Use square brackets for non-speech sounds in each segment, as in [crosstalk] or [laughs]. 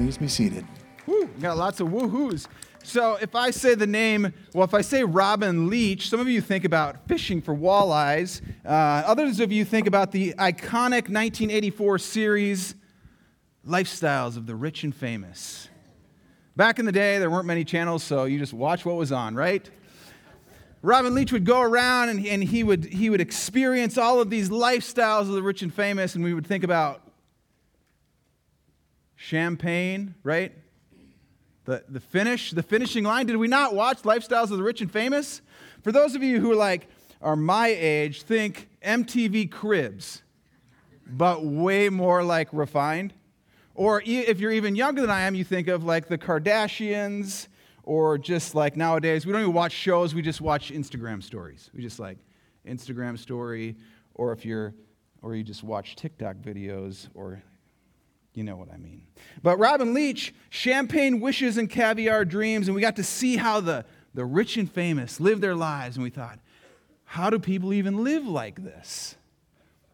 Please be seated. Woo, got lots of woohoos. So if I say the name, well, if I say Robin Leach, some of you think about fishing for walleyes. Uh, others of you think about the iconic 1984 series, Lifestyles of the Rich and Famous. Back in the day, there weren't many channels, so you just watch what was on, right? Robin Leach would go around and, and he, would, he would experience all of these lifestyles of the rich and famous, and we would think about champagne, right? The, the finish, the finishing line. Did we not watch Lifestyles of the Rich and Famous? For those of you who are like are my age, think MTV Cribs, but way more like refined. Or if you're even younger than I am, you think of like the Kardashians, or just like nowadays, we don't even watch shows, we just watch Instagram stories. We just like Instagram story, or if you're, or you just watch TikTok videos, or you know what I mean. But Robin Leach, champagne wishes and caviar dreams, and we got to see how the, the rich and famous live their lives, and we thought, how do people even live like this?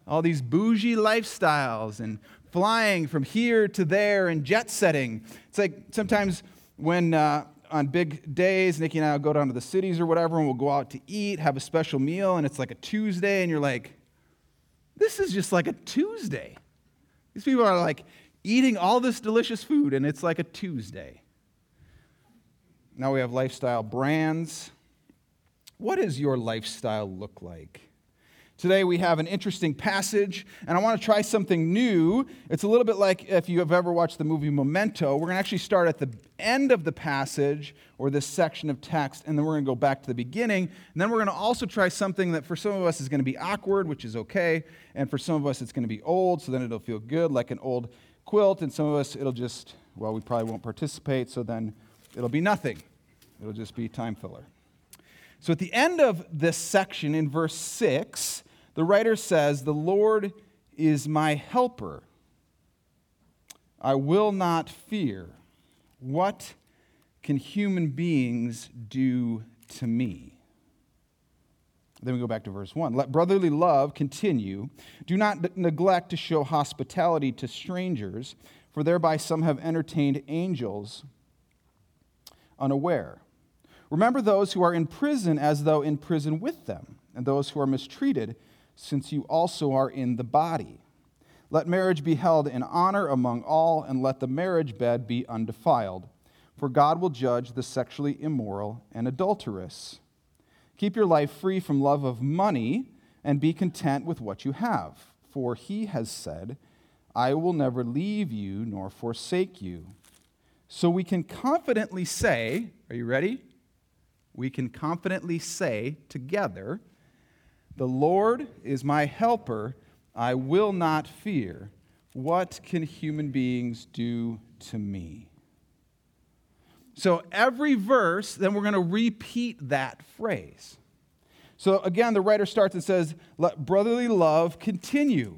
All these bougie lifestyles and flying from here to there and jet setting. It's like sometimes when uh, on big days, Nikki and I will go down to the cities or whatever, and we'll go out to eat, have a special meal, and it's like a Tuesday, and you're like, this is just like a Tuesday. These people are like eating all this delicious food, and it's like a Tuesday. Now we have lifestyle brands. What does your lifestyle look like? Today we have an interesting passage, and I want to try something new. It's a little bit like if you have ever watched the movie Memento. We're going to actually start at the end of the passage or this section of text, and then we're going to go back to the beginning. And then we're going to also try something that for some of us is going to be awkward, which is okay, and for some of us it's going to be old, so then it'll feel good, like an old quilt, and some of us it'll just, well, we probably won't participate, so then it'll be nothing. It'll just be time filler. So at the end of this section in verse 6, the writer says, The Lord is my helper. I will not fear. What can human beings do to me? Then we go back to verse 1. Let brotherly love continue. Do not neglect to show hospitality to strangers, for thereby some have entertained angels unaware. Remember those who are in prison as though in prison with them, and those who are mistreated since you also are in the body. Let marriage be held in honor among all, and let the marriage bed be undefiled. For God will judge the sexually immoral and adulterous. Keep your life free from love of money, and be content with what you have. For he has said, I will never leave you nor forsake you. So we can confidently say, Are you ready? We can confidently say together, the Lord is my helper. I will not fear. What can human beings do to me? So every verse, then we're going to repeat that phrase. So again, the writer starts and says, Let brotherly love continue.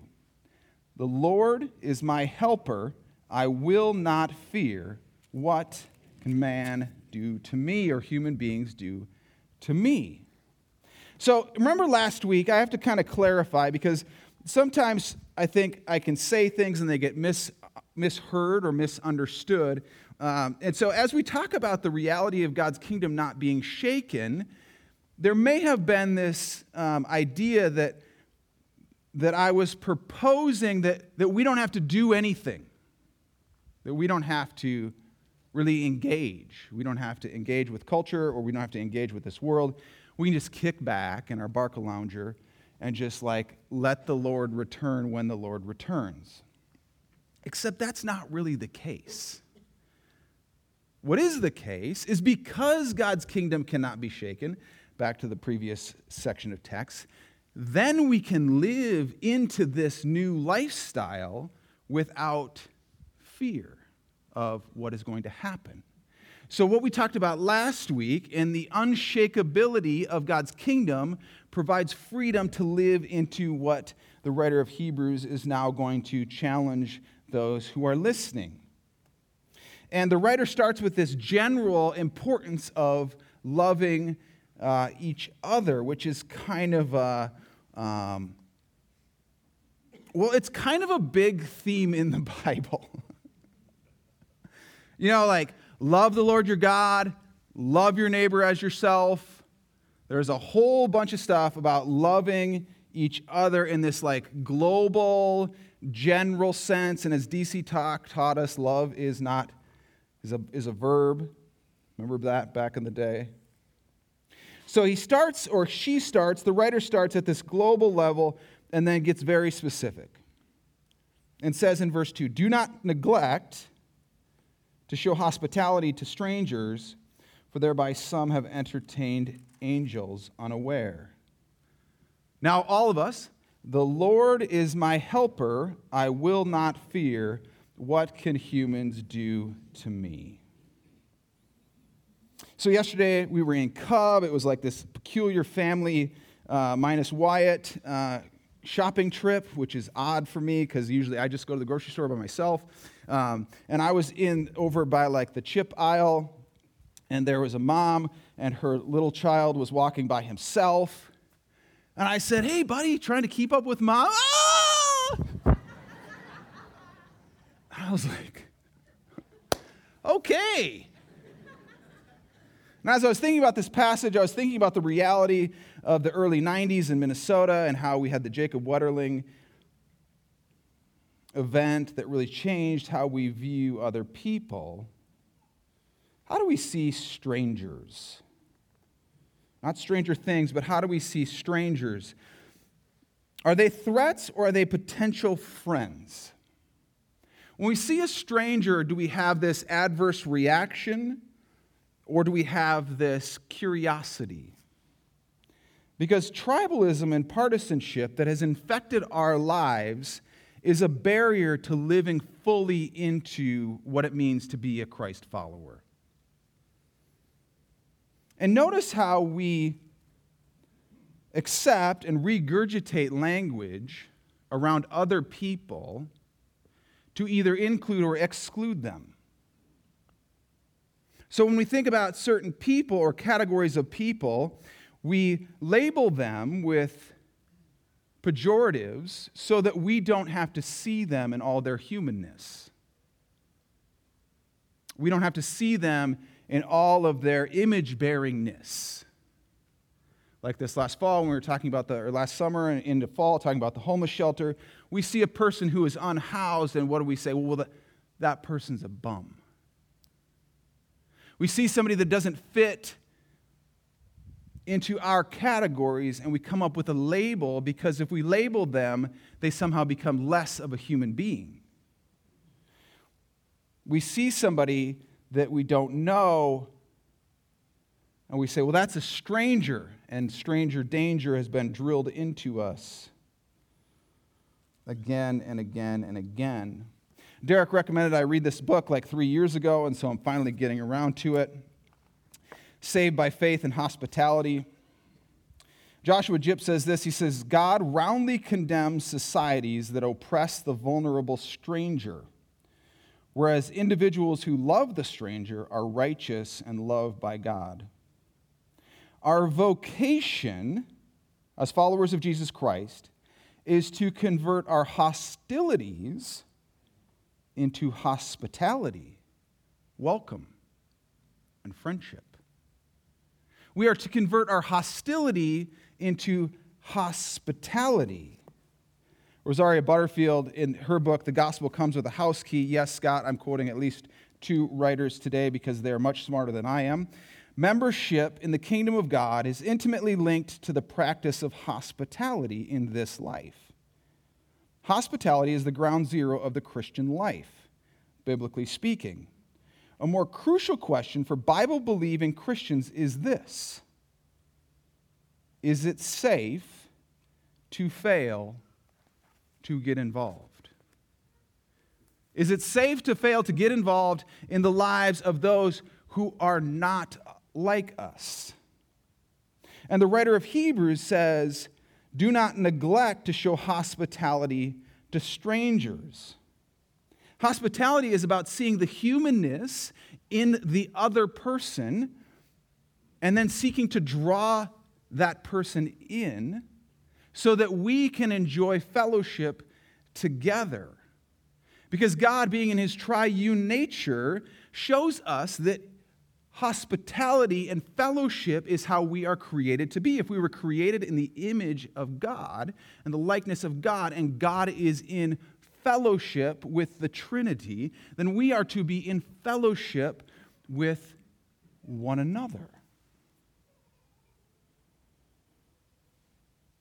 The Lord is my helper. I will not fear. What can man do to me or human beings do to me? So remember last week, I have to kind of clarify because sometimes I think I can say things and they get mis, misheard or misunderstood. Um, and so as we talk about the reality of God's kingdom not being shaken, there may have been this um, idea that, that I was proposing that, that we don't have to do anything, that we don't have to really engage. We don't have to engage with culture or we don't have to engage with this world we can just kick back in our Barcalounger and just like let the Lord return when the Lord returns. Except that's not really the case. What is the case is because God's kingdom cannot be shaken, back to the previous section of text, then we can live into this new lifestyle without fear of what is going to happen. So, what we talked about last week in the unshakability of God's kingdom provides freedom to live into what the writer of Hebrews is now going to challenge those who are listening. And the writer starts with this general importance of loving uh, each other, which is kind of a, um, well, it's kind of a big theme in the [laughs] Bible. You know, like love the Lord your God, love your neighbor as yourself. There's a whole bunch of stuff about loving each other in this like global, general sense. And as DC Talk taught us, love is not is a, is a verb. Remember that back in the day? So he starts, or she starts, the writer starts at this global level and then gets very specific and says in verse 2 Do not neglect to show hospitality to strangers, for thereby some have entertained angels unaware. Now, all of us, the Lord is my helper, I will not fear. What can humans do to me? So, yesterday we were in Cub. It was like this peculiar family, uh, minus Wyatt, uh, shopping trip, which is odd for me because usually I just go to the grocery store by myself. Um, and I was in over by like the chip aisle, and there was a mom, and her little child was walking by himself. And I said, Hey, buddy, trying to keep up with mom? Ah! I was like, Okay. And as I was thinking about this passage, I was thinking about the reality of the early 90s in Minnesota and how we had the Jacob Wetterling event that really changed how we view other people. How do we see strangers? Not stranger things, but how do we see strangers? Are they threats or are they potential friends? When we see a stranger, do we have this adverse reaction or do we have this curiosity? Because tribalism and partisanship that has infected our lives is a barrier to living fully into what it means to be a Christ follower. And notice how we accept and regurgitate language around other people to either include or exclude them. So when we think about certain people or categories of people, we label them with pejoratives so that we don't have to see them in all their humanness. We don't have to see them in all of their image bearingness. Like this last fall, when we were talking about the, or last summer and into fall, talking about the homeless shelter, we see a person who is unhoused, and what do we say? Well, that, that person's a bum. We see somebody that doesn't fit into our categories and we come up with a label because if we label them, they somehow become less of a human being. We see somebody that we don't know and we say, well, that's a stranger, and stranger danger has been drilled into us again and again and again. Derek recommended I read this book like three years ago, and so I'm finally getting around to it. Saved by Faith and Hospitality. Joshua Jipp says this He says, God roundly condemns societies that oppress the vulnerable stranger, whereas individuals who love the stranger are righteous and loved by God. Our vocation as followers of Jesus Christ is to convert our hostilities into hospitality, welcome, and friendship. We are to convert our hostility into hospitality. Rosaria Butterfield, in her book, The Gospel Comes with a House Key, yes, Scott, I'm quoting at least two writers today because they're much smarter than I am. Membership in the kingdom of God is intimately linked to the practice of hospitality in this life. Hospitality is the ground zero of the Christian life, biblically speaking. A more crucial question for Bible believing Christians is this Is it safe to fail to get involved? Is it safe to fail to get involved in the lives of those who are not like us? And the writer of Hebrews says, do not neglect to show hospitality to strangers. Hospitality is about seeing the humanness in the other person and then seeking to draw that person in so that we can enjoy fellowship together. Because God, being in his triune nature, shows us that hospitality and fellowship is how we are created to be. If we were created in the image of God and the likeness of God, and God is in fellowship with the Trinity, then we are to be in fellowship with one another.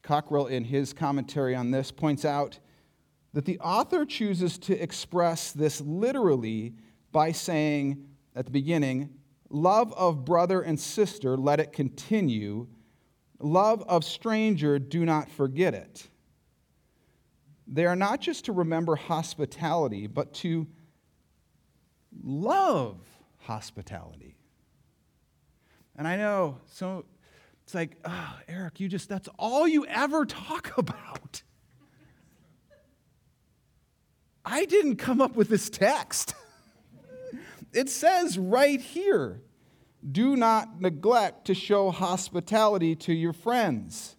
Cockerill, in his commentary on this, points out that the author chooses to express this literally by saying at the beginning, Love of brother and sister, let it continue. Love of stranger, do not forget it. They are not just to remember hospitality, but to love hospitality. And I know, so it's like, oh, Eric, you just, that's all you ever talk [laughs] about. I didn't come up with this text. [laughs] It says right here do not neglect to show hospitality to your friends.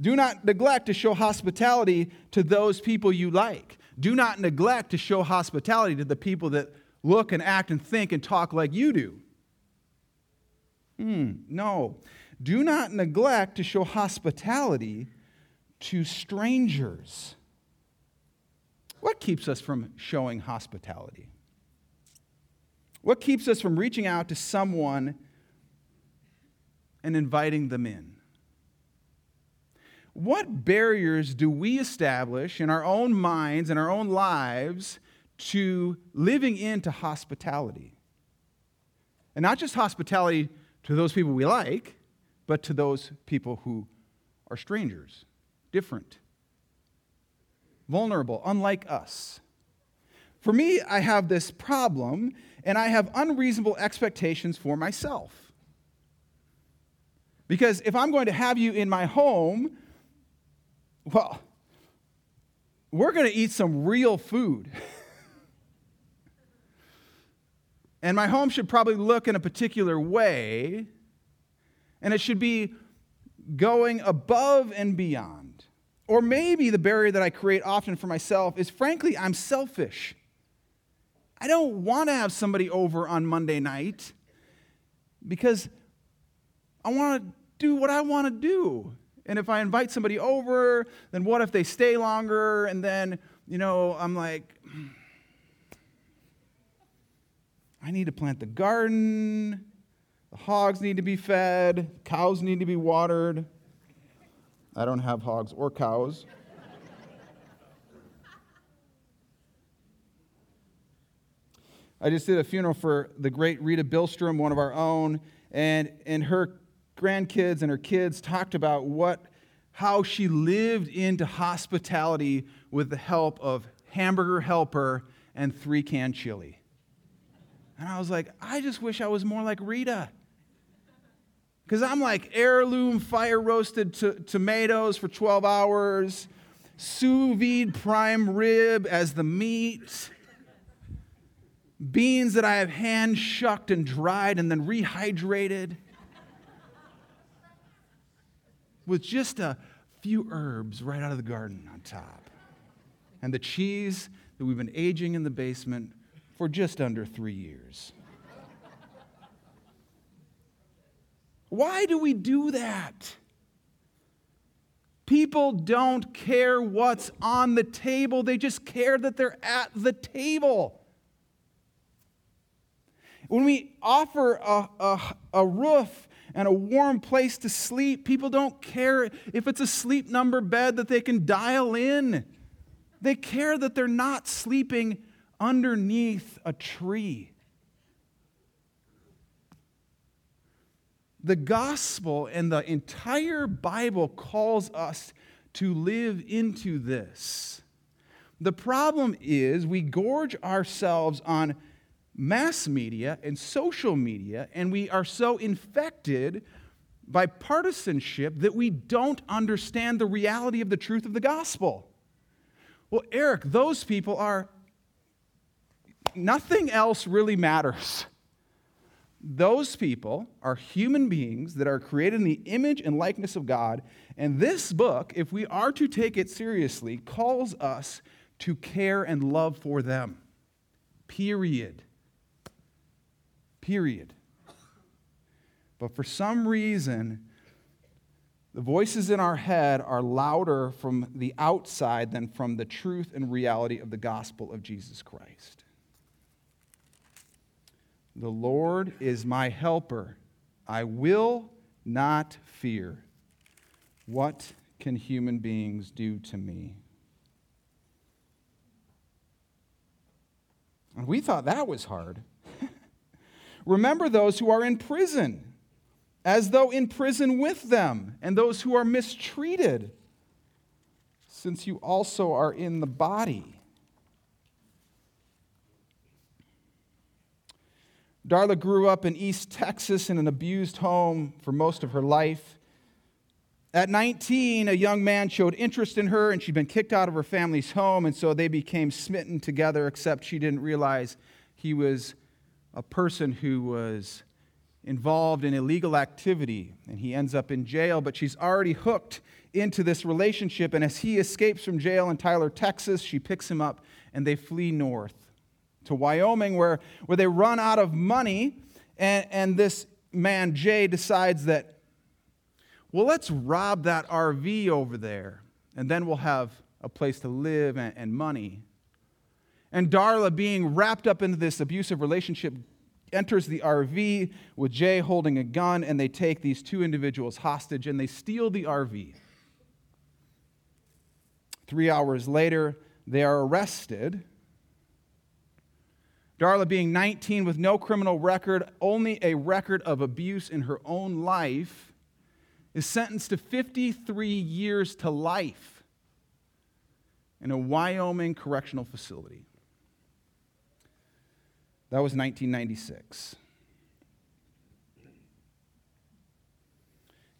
Do not neglect to show hospitality to those people you like. Do not neglect to show hospitality to the people that look and act and think and talk like you do. Hmm, no. Do not neglect to show hospitality to strangers. What keeps us from showing hospitality? What keeps us from reaching out to someone and inviting them in? What barriers do we establish in our own minds and our own lives to living into hospitality? And not just hospitality to those people we like, but to those people who are strangers, different, vulnerable, unlike us. For me, I have this problem, and I have unreasonable expectations for myself. Because if I'm going to have you in my home, well, we're going to eat some real food. [laughs] and my home should probably look in a particular way, and it should be going above and beyond. Or maybe the barrier that I create often for myself is frankly, I'm selfish. I don't want to have somebody over on Monday night because I want to do what I want to do. And if I invite somebody over, then what if they stay longer? And then, you know, I'm like, I need to plant the garden. The hogs need to be fed. Cows need to be watered. I don't have hogs or cows. I just did a funeral for the great Rita Billstrom, one of our own, and, and her grandkids and her kids talked about what, how she lived into hospitality with the help of hamburger helper and three can chili. And I was like, I just wish I was more like Rita. Because I'm like heirloom fire roasted tomatoes for 12 hours, sous vide prime rib as the meat beans that I have hand shucked and dried and then rehydrated with just a few herbs right out of the garden on top. And the cheese that we've been aging in the basement for just under three years. Why do we do that? People don't care what's on the table, they just care that they're at the table. When we offer a, a, a roof and a warm place to sleep, people don't care if it's a sleep number bed that they can dial in. They care that they're not sleeping underneath a tree. The gospel and the entire Bible calls us to live into this. The problem is we gorge ourselves on mass media and social media, and we are so infected by partisanship that we don't understand the reality of the truth of the gospel. Well, Eric, those people are, nothing else really matters. Those people are human beings that are created in the image and likeness of God. And this book, if we are to take it seriously, calls us to care and love for them. Period. Period. But for some reason, the voices in our head are louder from the outside than from the truth and reality of the gospel of Jesus Christ. The Lord is my helper. I will not fear. What can human beings do to me? And we thought that was hard. Remember those who are in prison as though in prison with them, and those who are mistreated, since you also are in the body. Darla grew up in East Texas in an abused home for most of her life. At 19, a young man showed interest in her, and she'd been kicked out of her family's home, and so they became smitten together, except she didn't realize he was a person who was involved in illegal activity and he ends up in jail, but she's already hooked into this relationship. And as he escapes from jail in Tyler, Texas, she picks him up and they flee north to Wyoming, where, where they run out of money. And, and this man, Jay, decides that, well, let's rob that RV over there, and then we'll have a place to live and, and money. And Darla, being wrapped up into this abusive relationship, enters the RV with Jay holding a gun, and they take these two individuals hostage and they steal the RV. Three hours later, they are arrested. Darla, being 19 with no criminal record, only a record of abuse in her own life, is sentenced to 53 years to life in a Wyoming correctional facility. That was 1996.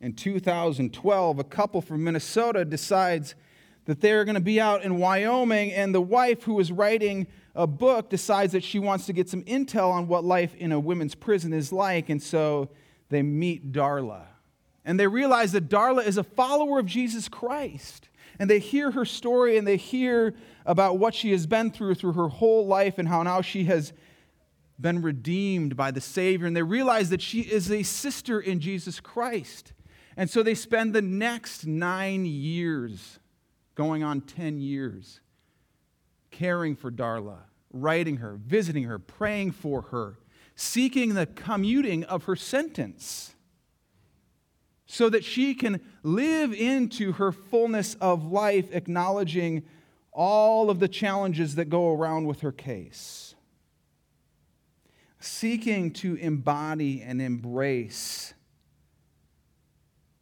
In 2012, a couple from Minnesota decides that they're going to be out in Wyoming, and the wife who is writing a book decides that she wants to get some intel on what life in a women's prison is like, and so they meet Darla. And they realize that Darla is a follower of Jesus Christ. And they hear her story and they hear about what she has been through through her whole life and how now she has been redeemed by the Savior, and they realize that she is a sister in Jesus Christ. And so they spend the next nine years, going on 10 years, caring for Darla, writing her, visiting her, praying for her, seeking the commuting of her sentence so that she can live into her fullness of life, acknowledging all of the challenges that go around with her case seeking to embody and embrace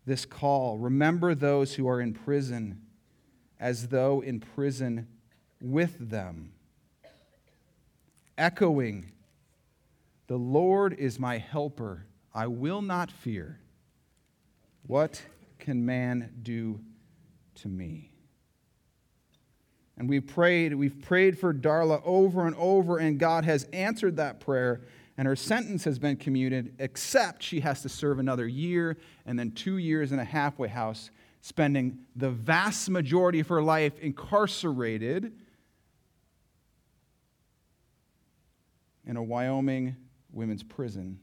this call. Remember those who are in prison as though in prison with them. Echoing, The Lord is my helper. I will not fear. What can man do to me? And we've prayed, we've prayed for Darla over and over, and God has answered that prayer, and her sentence has been commuted, except she has to serve another year and then two years in a halfway house, spending the vast majority of her life incarcerated in a Wyoming women's prison.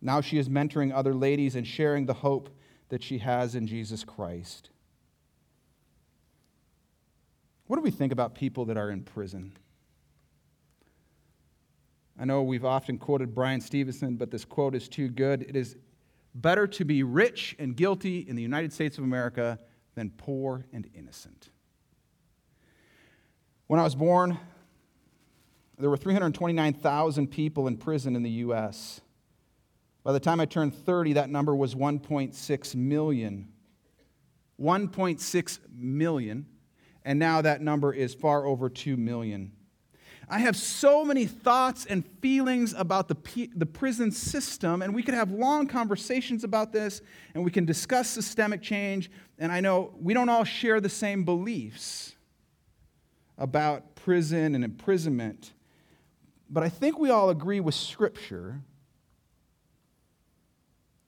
Now she is mentoring other ladies and sharing the hope that she has in Jesus Christ. What do we think about people that are in prison? I know we've often quoted Bryan Stevenson, but this quote is too good. It is better to be rich and guilty in the United States of America than poor and innocent. When I was born, there were 329,000 people in prison in the U.S. By the time I turned 30, that number was 1.6 million. 1.6 million and now that number is far over 2 million. I have so many thoughts and feelings about the, the prison system, and we could have long conversations about this, and we can discuss systemic change. And I know we don't all share the same beliefs about prison and imprisonment, but I think we all agree with Scripture.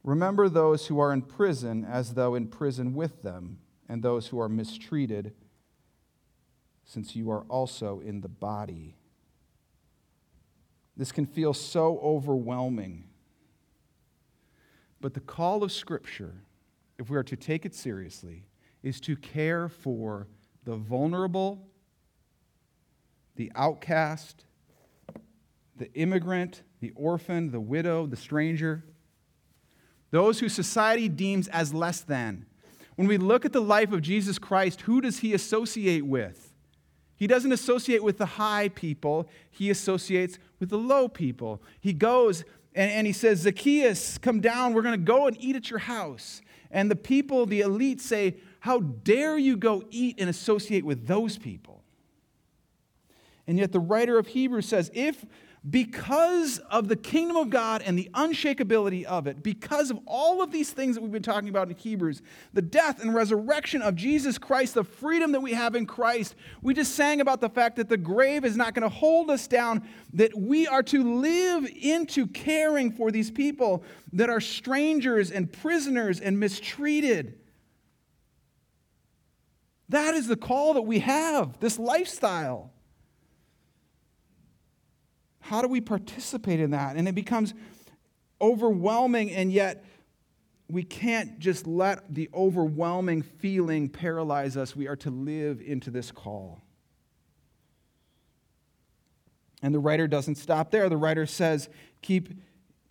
Remember those who are in prison as though in prison with them, and those who are mistreated since you are also in the body. This can feel so overwhelming. But the call of Scripture, if we are to take it seriously, is to care for the vulnerable, the outcast, the immigrant, the orphan, the widow, the stranger, those who society deems as less than. When we look at the life of Jesus Christ, who does he associate with? He doesn't associate with the high people, he associates with the low people. He goes and, and he says, Zacchaeus, come down, we're going to go and eat at your house. And the people, the elite, say, How dare you go eat and associate with those people? And yet the writer of Hebrews says, If because of the kingdom of God and the unshakability of it, because of all of these things that we've been talking about in Hebrews, the death and resurrection of Jesus Christ, the freedom that we have in Christ, we just sang about the fact that the grave is not going to hold us down, that we are to live into caring for these people that are strangers and prisoners and mistreated. That is the call that we have, this lifestyle. How do we participate in that? And it becomes overwhelming, and yet we can't just let the overwhelming feeling paralyze us. We are to live into this call. And the writer doesn't stop there. The writer says, Keep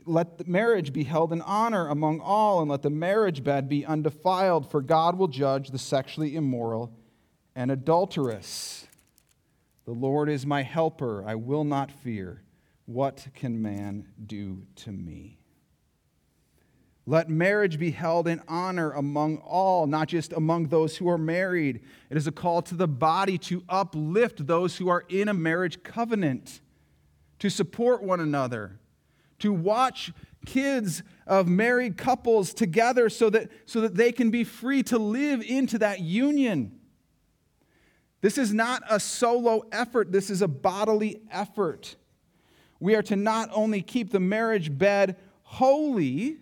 let the marriage be held in honor among all, and let the marriage bed be undefiled, for God will judge the sexually immoral and adulterous. The Lord is my helper, I will not fear. What can man do to me? Let marriage be held in honor among all, not just among those who are married. It is a call to the body to uplift those who are in a marriage covenant, to support one another, to watch kids of married couples together so that, so that they can be free to live into that union. This is not a solo effort, this is a bodily effort. We are to not only keep the marriage bed holy,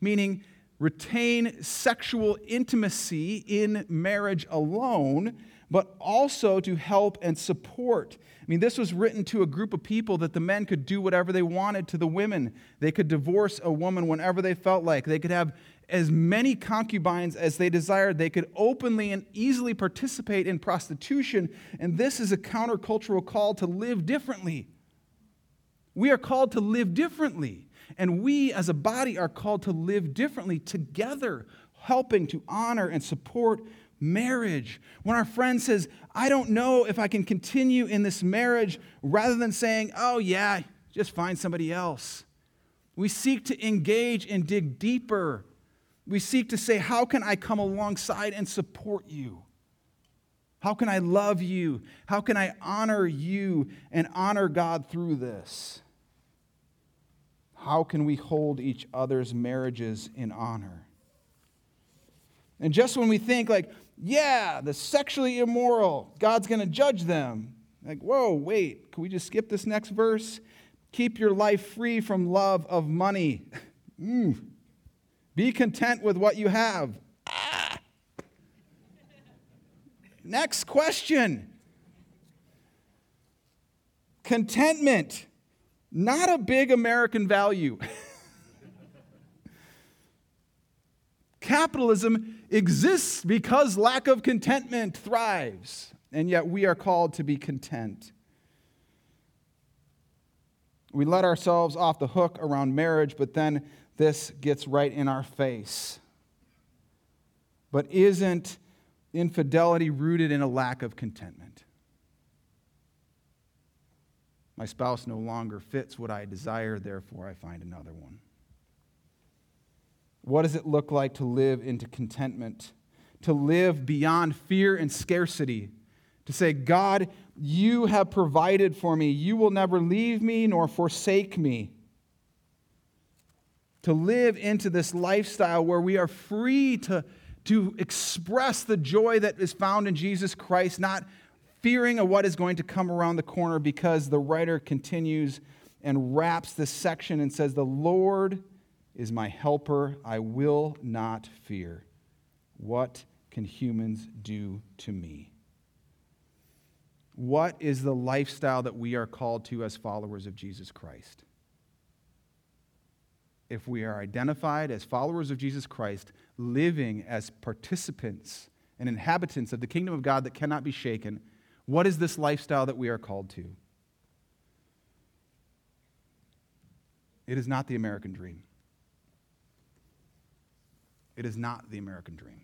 meaning retain sexual intimacy in marriage alone, but also to help and support. I mean, this was written to a group of people that the men could do whatever they wanted to the women. They could divorce a woman whenever they felt like. They could have as many concubines as they desired. They could openly and easily participate in prostitution. And this is a countercultural call to live differently. We are called to live differently. And we as a body are called to live differently together, helping to honor and support marriage. When our friend says, I don't know if I can continue in this marriage, rather than saying, oh, yeah, just find somebody else. We seek to engage and dig deeper we seek to say, How can I come alongside and support you? How can I love you? How can I honor you and honor God through this? How can we hold each other's marriages in honor? And just when we think, like, yeah, the sexually immoral, God's going to judge them. Like, whoa, wait, can we just skip this next verse? Keep your life free from love of money. [laughs] mm. Be content with what you have. Ah. Next question. Contentment, not a big American value. Capitalism exists because lack of contentment thrives, and yet we are called to be content. We let ourselves off the hook around marriage, but then this gets right in our face. But isn't infidelity rooted in a lack of contentment? My spouse no longer fits what I desire, therefore I find another one. What does it look like to live into contentment? To live beyond fear and scarcity? To say, God, you have provided for me. You will never leave me nor forsake me to live into this lifestyle where we are free to, to express the joy that is found in Jesus Christ, not fearing of what is going to come around the corner because the writer continues and wraps this section and says, The Lord is my helper. I will not fear. What can humans do to me? What is the lifestyle that we are called to as followers of Jesus Christ? If we are identified as followers of Jesus Christ, living as participants and inhabitants of the kingdom of God that cannot be shaken, what is this lifestyle that we are called to? It is not the American dream. It is not the American dream.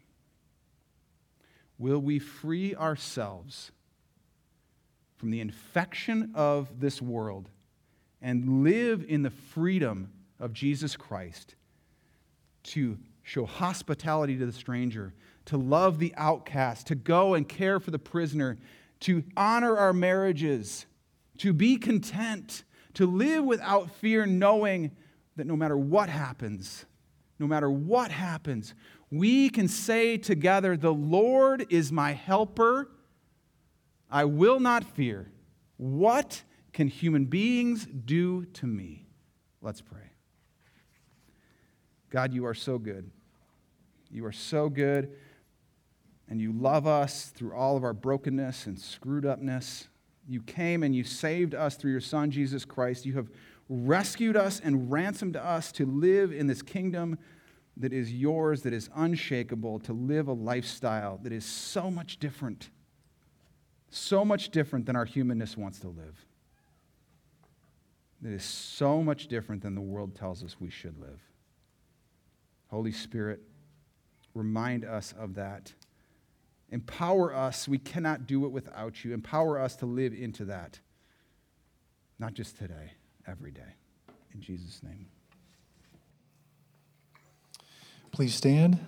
Will we free ourselves from the infection of this world and live in the freedom of Jesus Christ to show hospitality to the stranger, to love the outcast, to go and care for the prisoner, to honor our marriages, to be content, to live without fear, knowing that no matter what happens, no matter what happens, we can say together, The Lord is my helper. I will not fear. What can human beings do to me? Let's pray. God, you are so good. You are so good, and you love us through all of our brokenness and screwed upness. You came and you saved us through your Son, Jesus Christ. You have rescued us and ransomed us to live in this kingdom that is yours, that is unshakable, to live a lifestyle that is so much different, so much different than our humanness wants to live. That is so much different than the world tells us we should live. Holy Spirit, remind us of that. Empower us. We cannot do it without you. Empower us to live into that. Not just today, every day. In Jesus' name. Please stand.